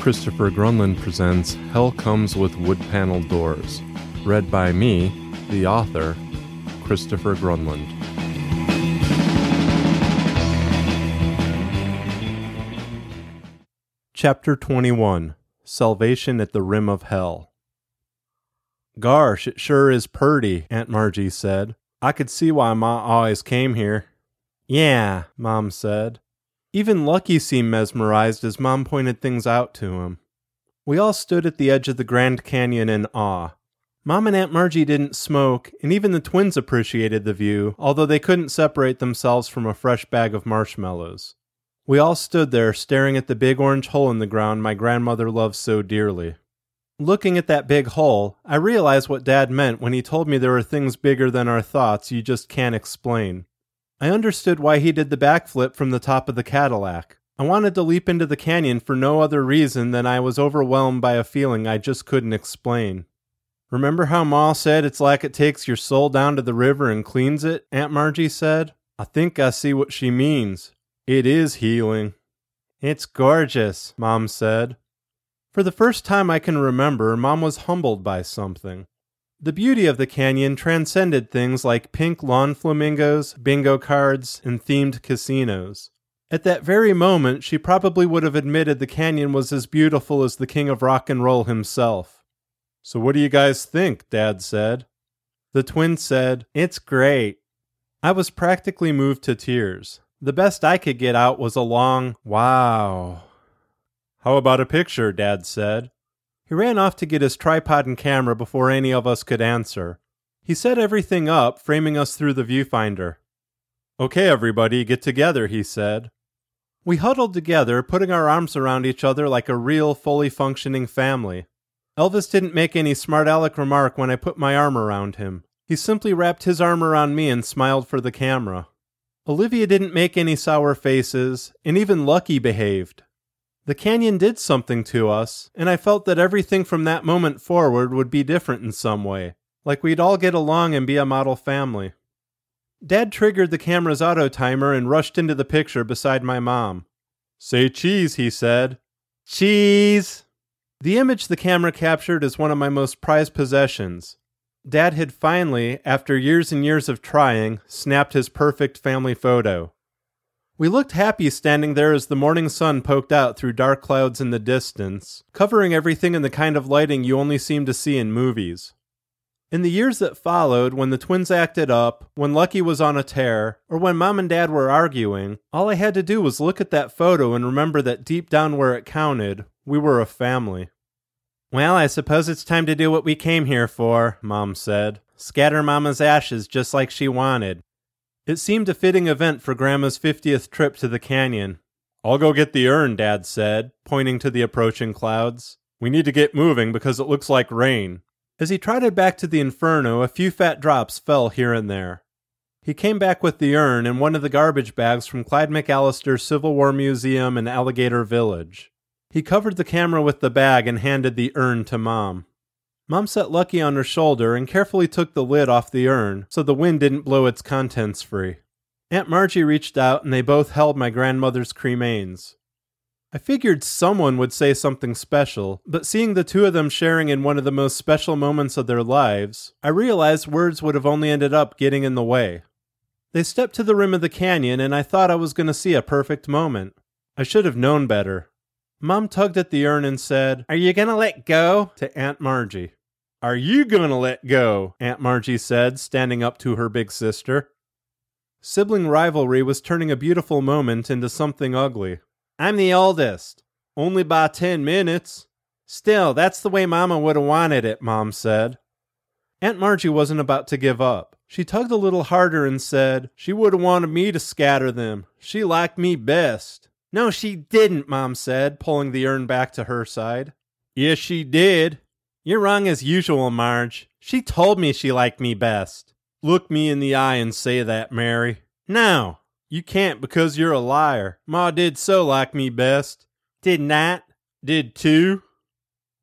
Christopher Grunlund presents Hell Comes with Wood Panel Doors, read by me, the author, Christopher Grunlund. Chapter 21 Salvation at the Rim of Hell. Gosh, it sure is purty, Aunt Margie said. I could see why Ma always came here. Yeah, Mom said. Even Lucky seemed mesmerized as Mom pointed things out to him. We all stood at the edge of the Grand Canyon in awe. Mom and Aunt Margie didn't smoke, and even the twins appreciated the view, although they couldn't separate themselves from a fresh bag of marshmallows. We all stood there staring at the big orange hole in the ground my grandmother loved so dearly. Looking at that big hole, I realized what Dad meant when he told me there are things bigger than our thoughts you just can't explain. I understood why he did the backflip from the top of the Cadillac. I wanted to leap into the canyon for no other reason than I was overwhelmed by a feeling I just couldn't explain. Remember how Ma said it's like it takes your soul down to the river and cleans it? Aunt Margie said. I think I see what she means. It is healing. It's gorgeous, Mom said. For the first time I can remember, Mom was humbled by something. The beauty of the canyon transcended things like pink lawn flamingos, bingo cards, and themed casinos. At that very moment, she probably would have admitted the canyon was as beautiful as the king of rock and roll himself. So, what do you guys think? Dad said. The twins said, It's great. I was practically moved to tears. The best I could get out was a long, wow. How about a picture? Dad said. He ran off to get his tripod and camera before any of us could answer. He set everything up, framing us through the viewfinder. Okay, everybody, get together, he said. We huddled together, putting our arms around each other like a real, fully functioning family. Elvis didn't make any smart aleck remark when I put my arm around him. He simply wrapped his arm around me and smiled for the camera. Olivia didn't make any sour faces, and even Lucky behaved. The canyon did something to us, and I felt that everything from that moment forward would be different in some way, like we'd all get along and be a model family. Dad triggered the camera's auto timer and rushed into the picture beside my mom. Say cheese, he said. Cheese! The image the camera captured is one of my most prized possessions. Dad had finally, after years and years of trying, snapped his perfect family photo. We looked happy standing there as the morning sun poked out through dark clouds in the distance, covering everything in the kind of lighting you only seem to see in movies. In the years that followed, when the twins acted up, when Lucky was on a tear, or when mom and dad were arguing, all I had to do was look at that photo and remember that deep down where it counted, we were a family. Well, I suppose it's time to do what we came here for, Mom said. Scatter Mama's ashes just like she wanted. It seemed a fitting event for Grandma's 50th trip to the canyon. I'll go get the urn, Dad said, pointing to the approaching clouds. We need to get moving because it looks like rain. As he trotted back to the inferno, a few fat drops fell here and there. He came back with the urn and one of the garbage bags from Clyde McAllister's Civil War Museum in Alligator Village. He covered the camera with the bag and handed the urn to Mom. Mom set Lucky on her shoulder and carefully took the lid off the urn so the wind didn't blow its contents free. Aunt Margie reached out and they both held my grandmother's cremains. I figured someone would say something special, but seeing the two of them sharing in one of the most special moments of their lives, I realized words would have only ended up getting in the way. They stepped to the rim of the canyon and I thought I was going to see a perfect moment. I should have known better. Mom tugged at the urn and said, Are you going to let go? to Aunt Margie. Are you going to let go? Aunt Margie said, standing up to her big sister. Sibling rivalry was turning a beautiful moment into something ugly. I'm the oldest. Only by ten minutes. Still, that's the way Mama would have wanted it, Mom said. Aunt Margie wasn't about to give up. She tugged a little harder and said, She would have wanted me to scatter them. She liked me best. No, she didn't, Mom said, pulling the urn back to her side. Yes, she did. You're wrong as usual, Marge. She told me she liked me best. Look me in the eye and say that, Mary. No, you can't because you're a liar. Ma did so like me best. Did not. Did too.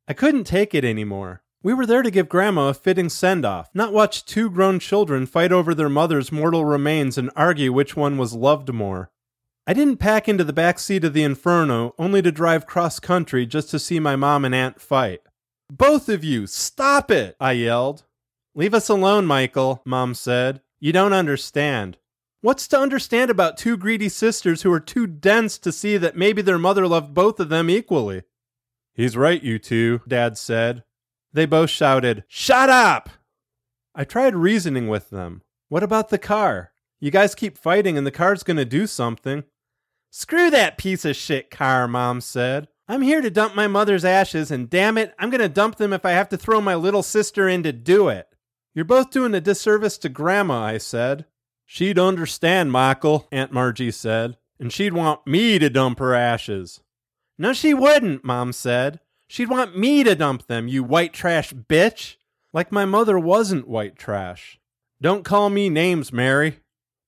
I couldn't take it anymore. We were there to give Grandma a fitting send off, not watch two grown children fight over their mother's mortal remains and argue which one was loved more. I didn't pack into the back seat of the Inferno only to drive cross country just to see my mom and aunt fight. Both of you, stop it! I yelled. Leave us alone, Michael, Mom said. You don't understand. What's to understand about two greedy sisters who are too dense to see that maybe their mother loved both of them equally? He's right, you two, Dad said. They both shouted, Shut up! I tried reasoning with them. What about the car? You guys keep fighting and the car's gonna do something. Screw that piece of shit car, Mom said. I'm here to dump my mother's ashes, and damn it, I'm gonna dump them if I have to throw my little sister in to do it. You're both doing a disservice to Grandma, I said. She'd understand, Michael, Aunt Margie said, and she'd want me to dump her ashes. No, she wouldn't, Mom said. She'd want me to dump them, you white trash bitch. Like my mother wasn't white trash. Don't call me names, Mary.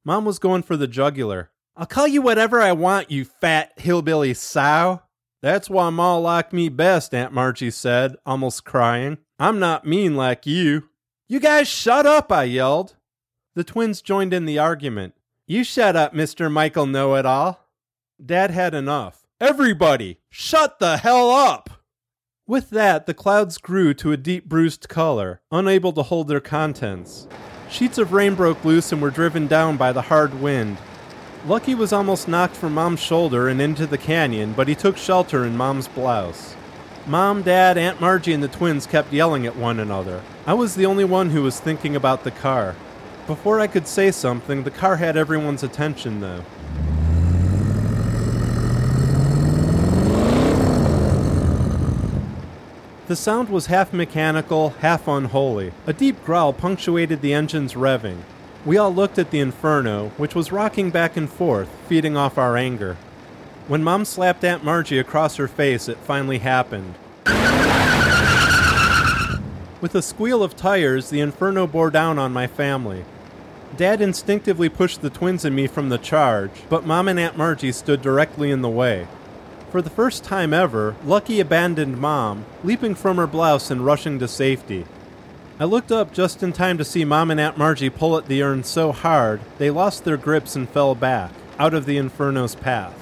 Mom was going for the jugular. I'll call you whatever I want, you fat hillbilly sow. That's why Ma liked me best, Aunt Margie said, almost crying. I'm not mean like you. You guys shut up, I yelled. The twins joined in the argument. You shut up, Mr. Michael Know It All. Dad had enough. Everybody, shut the hell up! With that, the clouds grew to a deep bruised color, unable to hold their contents. Sheets of rain broke loose and were driven down by the hard wind. Lucky was almost knocked from Mom's shoulder and into the canyon, but he took shelter in Mom's blouse. Mom, Dad, Aunt Margie, and the twins kept yelling at one another. I was the only one who was thinking about the car. Before I could say something, the car had everyone's attention, though. The sound was half mechanical, half unholy. A deep growl punctuated the engine's revving. We all looked at the Inferno, which was rocking back and forth, feeding off our anger. When Mom slapped Aunt Margie across her face, it finally happened. With a squeal of tires, the Inferno bore down on my family. Dad instinctively pushed the twins and me from the charge, but Mom and Aunt Margie stood directly in the way. For the first time ever, Lucky abandoned Mom, leaping from her blouse and rushing to safety. I looked up just in time to see Mom and Aunt Margie pull at the urn so hard they lost their grips and fell back, out of the Inferno's path.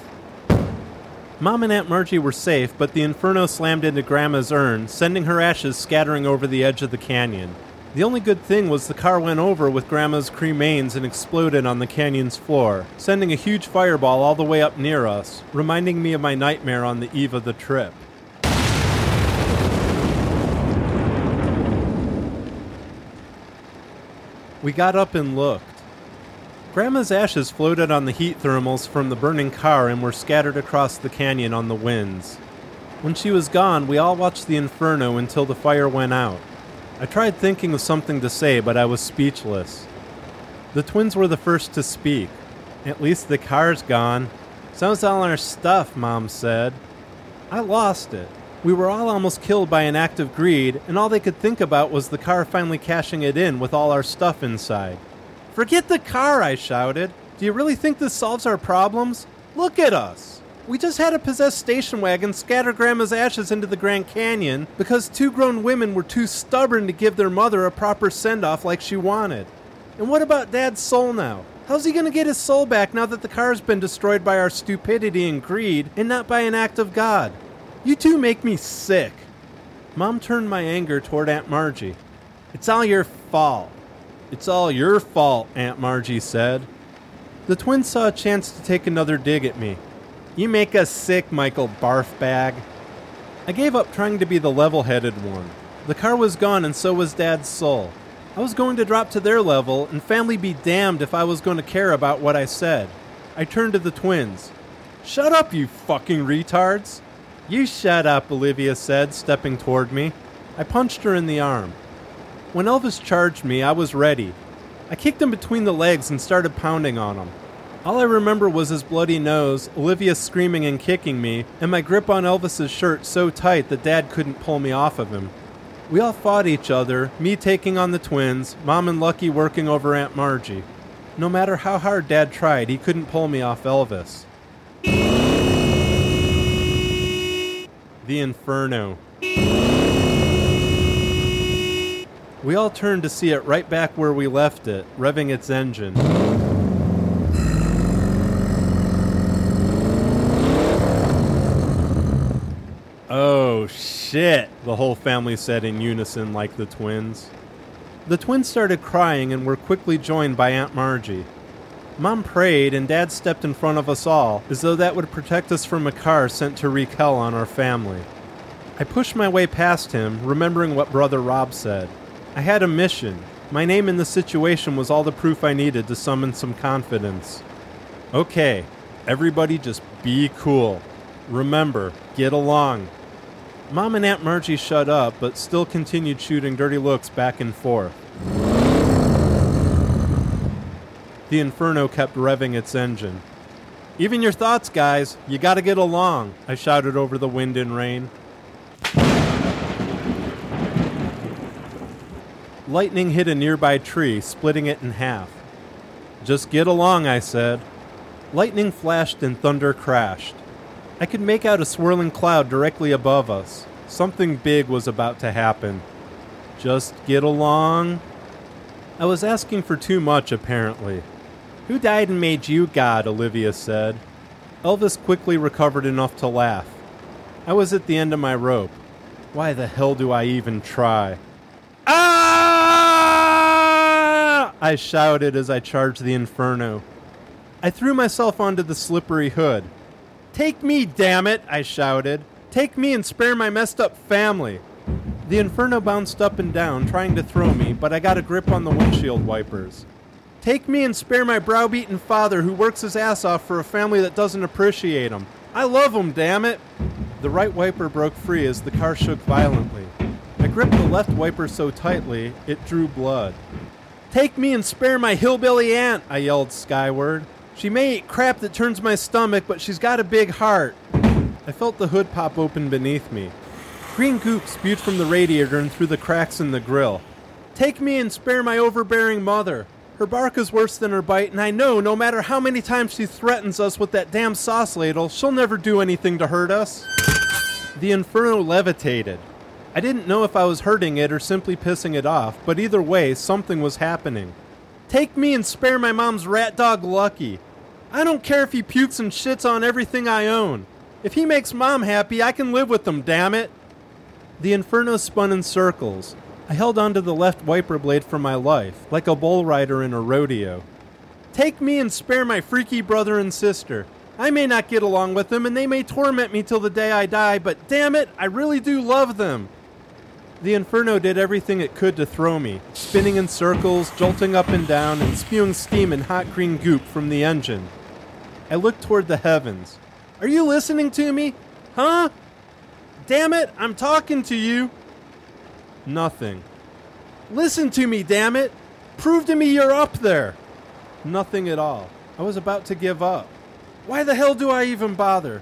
Mom and Aunt Margie were safe, but the Inferno slammed into Grandma's urn, sending her ashes scattering over the edge of the canyon. The only good thing was the car went over with Grandma's cremains and exploded on the canyon's floor, sending a huge fireball all the way up near us, reminding me of my nightmare on the eve of the trip. We got up and looked. Grandma's ashes floated on the heat thermals from the burning car and were scattered across the canyon on the winds. When she was gone, we all watched the inferno until the fire went out. I tried thinking of something to say, but I was speechless. The twins were the first to speak. At least the car's gone. So's all our stuff, Mom said. I lost it. We were all almost killed by an act of greed, and all they could think about was the car finally cashing it in with all our stuff inside. Forget the car, I shouted. Do you really think this solves our problems? Look at us. We just had a possessed station wagon scatter Grandma's ashes into the Grand Canyon because two grown women were too stubborn to give their mother a proper send off like she wanted. And what about Dad's soul now? How's he gonna get his soul back now that the car's been destroyed by our stupidity and greed and not by an act of God? You two make me sick. Mom turned my anger toward Aunt Margie. It's all your fault. It's all your fault, Aunt Margie said. The twins saw a chance to take another dig at me. You make us sick, Michael Barfbag. I gave up trying to be the level headed one. The car was gone, and so was Dad's soul. I was going to drop to their level, and family be damned if I was going to care about what I said. I turned to the twins. Shut up, you fucking retards! You shut up, Olivia said, stepping toward me. I punched her in the arm. When Elvis charged me, I was ready. I kicked him between the legs and started pounding on him. All I remember was his bloody nose, Olivia screaming and kicking me, and my grip on Elvis's shirt so tight that Dad couldn't pull me off of him. We all fought each other, me taking on the twins, Mom and Lucky working over Aunt Margie. No matter how hard Dad tried, he couldn't pull me off Elvis the Inferno. We all turned to see it right back where we left it, revving its engine. Oh shit, the whole family said in unison like the twins. The twins started crying and were quickly joined by Aunt Margie. Mom prayed, and Dad stepped in front of us all, as though that would protect us from a car sent to wreak hell on our family. I pushed my way past him, remembering what Brother Rob said. I had a mission. My name in the situation was all the proof I needed to summon some confidence. Okay, everybody just be cool. Remember, get along. Mom and Aunt Margie shut up, but still continued shooting dirty looks back and forth. The Inferno kept revving its engine. Even your thoughts, guys. You gotta get along, I shouted over the wind and rain. Lightning hit a nearby tree, splitting it in half. Just get along, I said. Lightning flashed and thunder crashed. I could make out a swirling cloud directly above us. Something big was about to happen. Just get along. I was asking for too much, apparently. Who died and made you God? Olivia said. Elvis quickly recovered enough to laugh. I was at the end of my rope. Why the hell do I even try? Ah! I shouted as I charged the inferno. I threw myself onto the slippery hood. Take me, damn it! I shouted. Take me and spare my messed up family. The inferno bounced up and down, trying to throw me, but I got a grip on the windshield wipers. Take me and spare my browbeaten father who works his ass off for a family that doesn't appreciate him. I love him, damn it! The right wiper broke free as the car shook violently. I gripped the left wiper so tightly, it drew blood. Take me and spare my hillbilly aunt, I yelled skyward. She may eat crap that turns my stomach, but she's got a big heart. I felt the hood pop open beneath me. Green goop spewed from the radiator and through the cracks in the grill. Take me and spare my overbearing mother. Her bark is worse than her bite, and I know no matter how many times she threatens us with that damn sauce ladle, she'll never do anything to hurt us. The inferno levitated. I didn't know if I was hurting it or simply pissing it off, but either way, something was happening. Take me and spare my mom's rat dog Lucky. I don't care if he pukes and shits on everything I own. If he makes mom happy, I can live with him, damn it. The inferno spun in circles, I held onto the left wiper blade for my life, like a bull rider in a rodeo. Take me and spare my freaky brother and sister. I may not get along with them, and they may torment me till the day I die, but damn it, I really do love them. The Inferno did everything it could to throw me, spinning in circles, jolting up and down, and spewing steam and hot green goop from the engine. I looked toward the heavens. Are you listening to me? Huh? Damn it, I'm talking to you. Nothing. Listen to me, damn it! Prove to me you're up there! Nothing at all. I was about to give up. Why the hell do I even bother?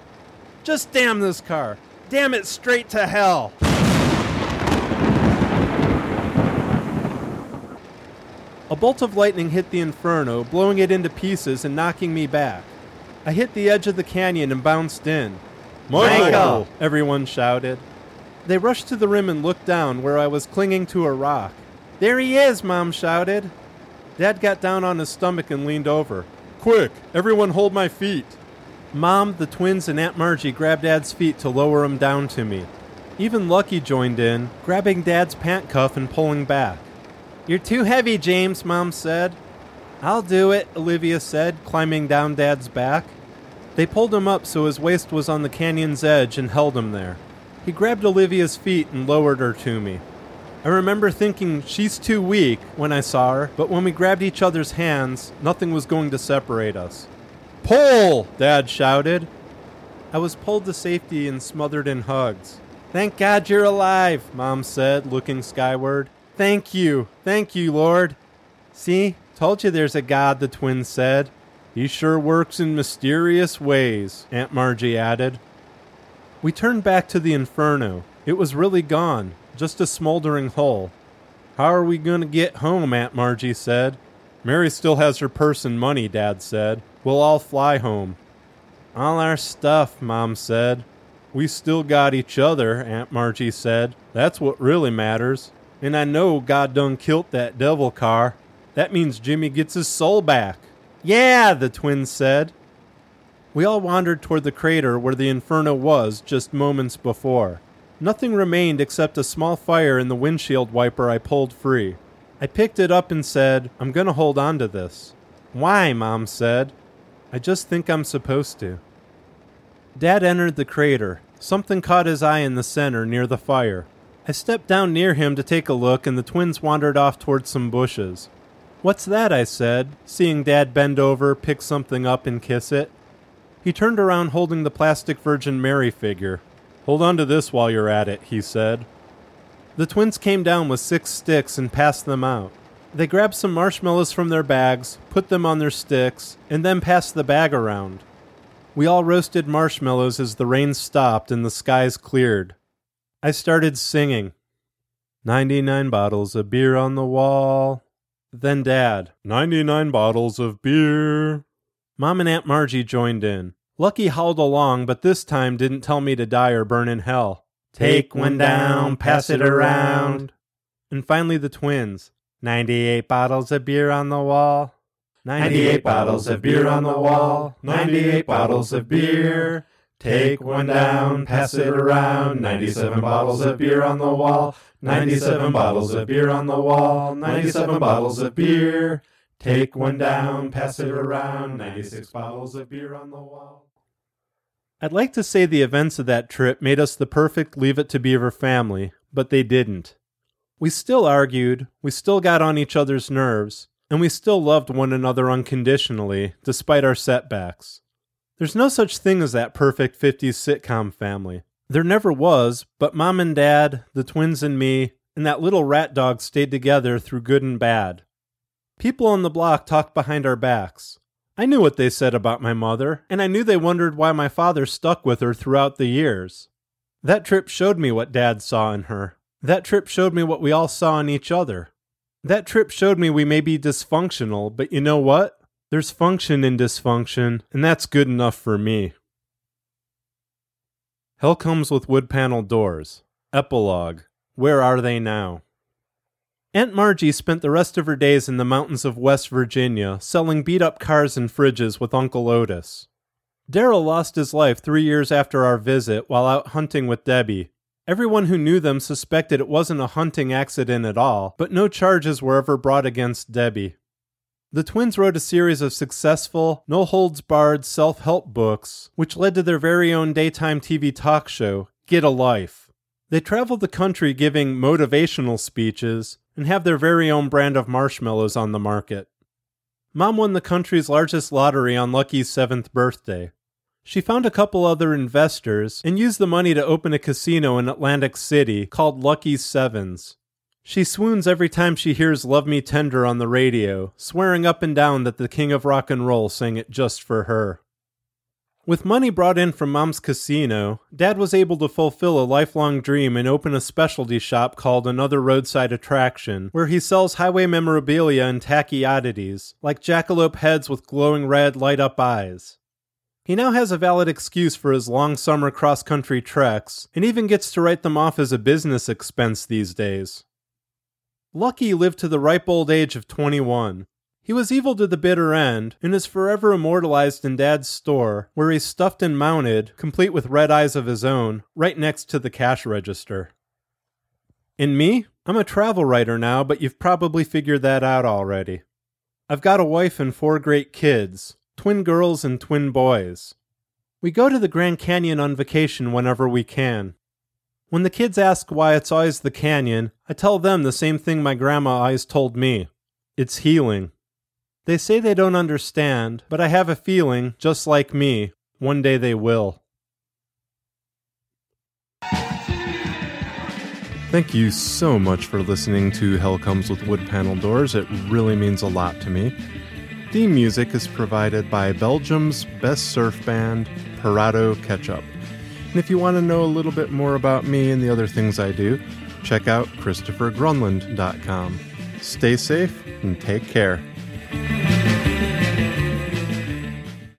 Just damn this car. Damn it straight to hell. A bolt of lightning hit the inferno, blowing it into pieces and knocking me back. I hit the edge of the canyon and bounced in. Michael! Everyone shouted. They rushed to the rim and looked down where I was clinging to a rock. There he is, Mom shouted. Dad got down on his stomach and leaned over. Quick, everyone hold my feet. Mom, the twins, and Aunt Margie grabbed Dad's feet to lower him down to me. Even Lucky joined in, grabbing Dad's pant cuff and pulling back. You're too heavy, James, Mom said. I'll do it, Olivia said, climbing down Dad's back. They pulled him up so his waist was on the canyon's edge and held him there. He grabbed Olivia's feet and lowered her to me. I remember thinking she's too weak when I saw her, but when we grabbed each other's hands, nothing was going to separate us. Pull! Dad shouted. I was pulled to safety and smothered in hugs. Thank God you're alive, Mom said, looking skyward. Thank you, thank you, Lord. See, told you there's a God, the twins said. He sure works in mysterious ways, Aunt Margie added. We turned back to the inferno. It was really gone, just a smoldering hole. How are we going to get home? Aunt Margie said. Mary still has her purse and money, Dad said. We'll all fly home. All our stuff, Mom said. We still got each other, Aunt Margie said. That's what really matters. And I know God done kilt that devil car. That means Jimmy gets his soul back. Yeah, the twins said. We all wandered toward the crater where the inferno was just moments before. Nothing remained except a small fire in the windshield wiper I pulled free. I picked it up and said, I'm going to hold on to this. Why? Mom said. I just think I'm supposed to. Dad entered the crater. Something caught his eye in the center near the fire. I stepped down near him to take a look, and the twins wandered off towards some bushes. What's that? I said, seeing Dad bend over, pick something up, and kiss it. He turned around holding the plastic Virgin Mary figure. Hold on to this while you're at it, he said. The twins came down with six sticks and passed them out. They grabbed some marshmallows from their bags, put them on their sticks, and then passed the bag around. We all roasted marshmallows as the rain stopped and the skies cleared. I started singing. 99 bottles of beer on the wall. Then Dad, 99 bottles of beer. Mom and Aunt Margie joined in. Lucky howled along, but this time didn't tell me to die or burn in hell. Take one down, pass it around. And finally the twins. 98 bottles of beer on the wall. 98 bottles of beer on the wall. 98 bottles of beer. Take one down, pass it around. 97 bottles of beer on the wall. 97 bottles of beer on the wall. 97 bottles of beer. Take one down, pass it around. 96 bottles of beer on the wall. I'd like to say the events of that trip made us the perfect Leave It to Beaver family, but they didn't. We still argued, we still got on each other's nerves, and we still loved one another unconditionally, despite our setbacks. There's no such thing as that perfect 50s sitcom family. There never was, but mom and dad, the twins and me, and that little rat dog stayed together through good and bad. People on the block talked behind our backs. I knew what they said about my mother, and I knew they wondered why my father stuck with her throughout the years. That trip showed me what dad saw in her, that trip showed me what we all saw in each other. That trip showed me we may be dysfunctional, but you know what? There's function in dysfunction, and that's good enough for me. Hell comes with wood panel doors. Epilogue. Where are they now? Aunt Margie spent the rest of her days in the mountains of West Virginia selling beat up cars and fridges with Uncle Otis. Darrell lost his life three years after our visit while out hunting with Debbie, Everyone who knew them suspected it wasn't a hunting accident at all, but no charges were ever brought against Debbie. The twins wrote a series of successful, no holds barred self help books, which led to their very own daytime TV talk show, Get a Life. They travel the country giving motivational speeches and have their very own brand of marshmallows on the market. Mom won the country's largest lottery on Lucky's seventh birthday. She found a couple other investors and used the money to open a casino in Atlantic City called Lucky's Sevens. She swoons every time she hears Love Me Tender on the radio, swearing up and down that the king of rock and roll sang it just for her. With money brought in from Mom's casino, Dad was able to fulfill a lifelong dream and open a specialty shop called Another Roadside Attraction, where he sells highway memorabilia and tacky oddities, like jackalope heads with glowing red light up eyes. He now has a valid excuse for his long summer cross country treks, and even gets to write them off as a business expense these days. Lucky lived to the ripe old age of 21. He was evil to the bitter end, and is forever immortalized in Dad's store, where he's stuffed and mounted, complete with red eyes of his own, right next to the cash register. In me, I'm a travel writer now, but you've probably figured that out already. I've got a wife and four great kids, twin girls and twin boys. We go to the Grand Canyon on vacation whenever we can. When the kids ask why it's always the canyon, I tell them the same thing my grandma always told me it's healing. They say they don't understand, but I have a feeling, just like me, one day they will. Thank you so much for listening to Hell Comes with Wood Panel Doors. It really means a lot to me. Theme music is provided by Belgium's best surf band, Parado Ketchup. And if you want to know a little bit more about me and the other things I do, check out ChristopherGrunlund.com. Stay safe and take care. Bye.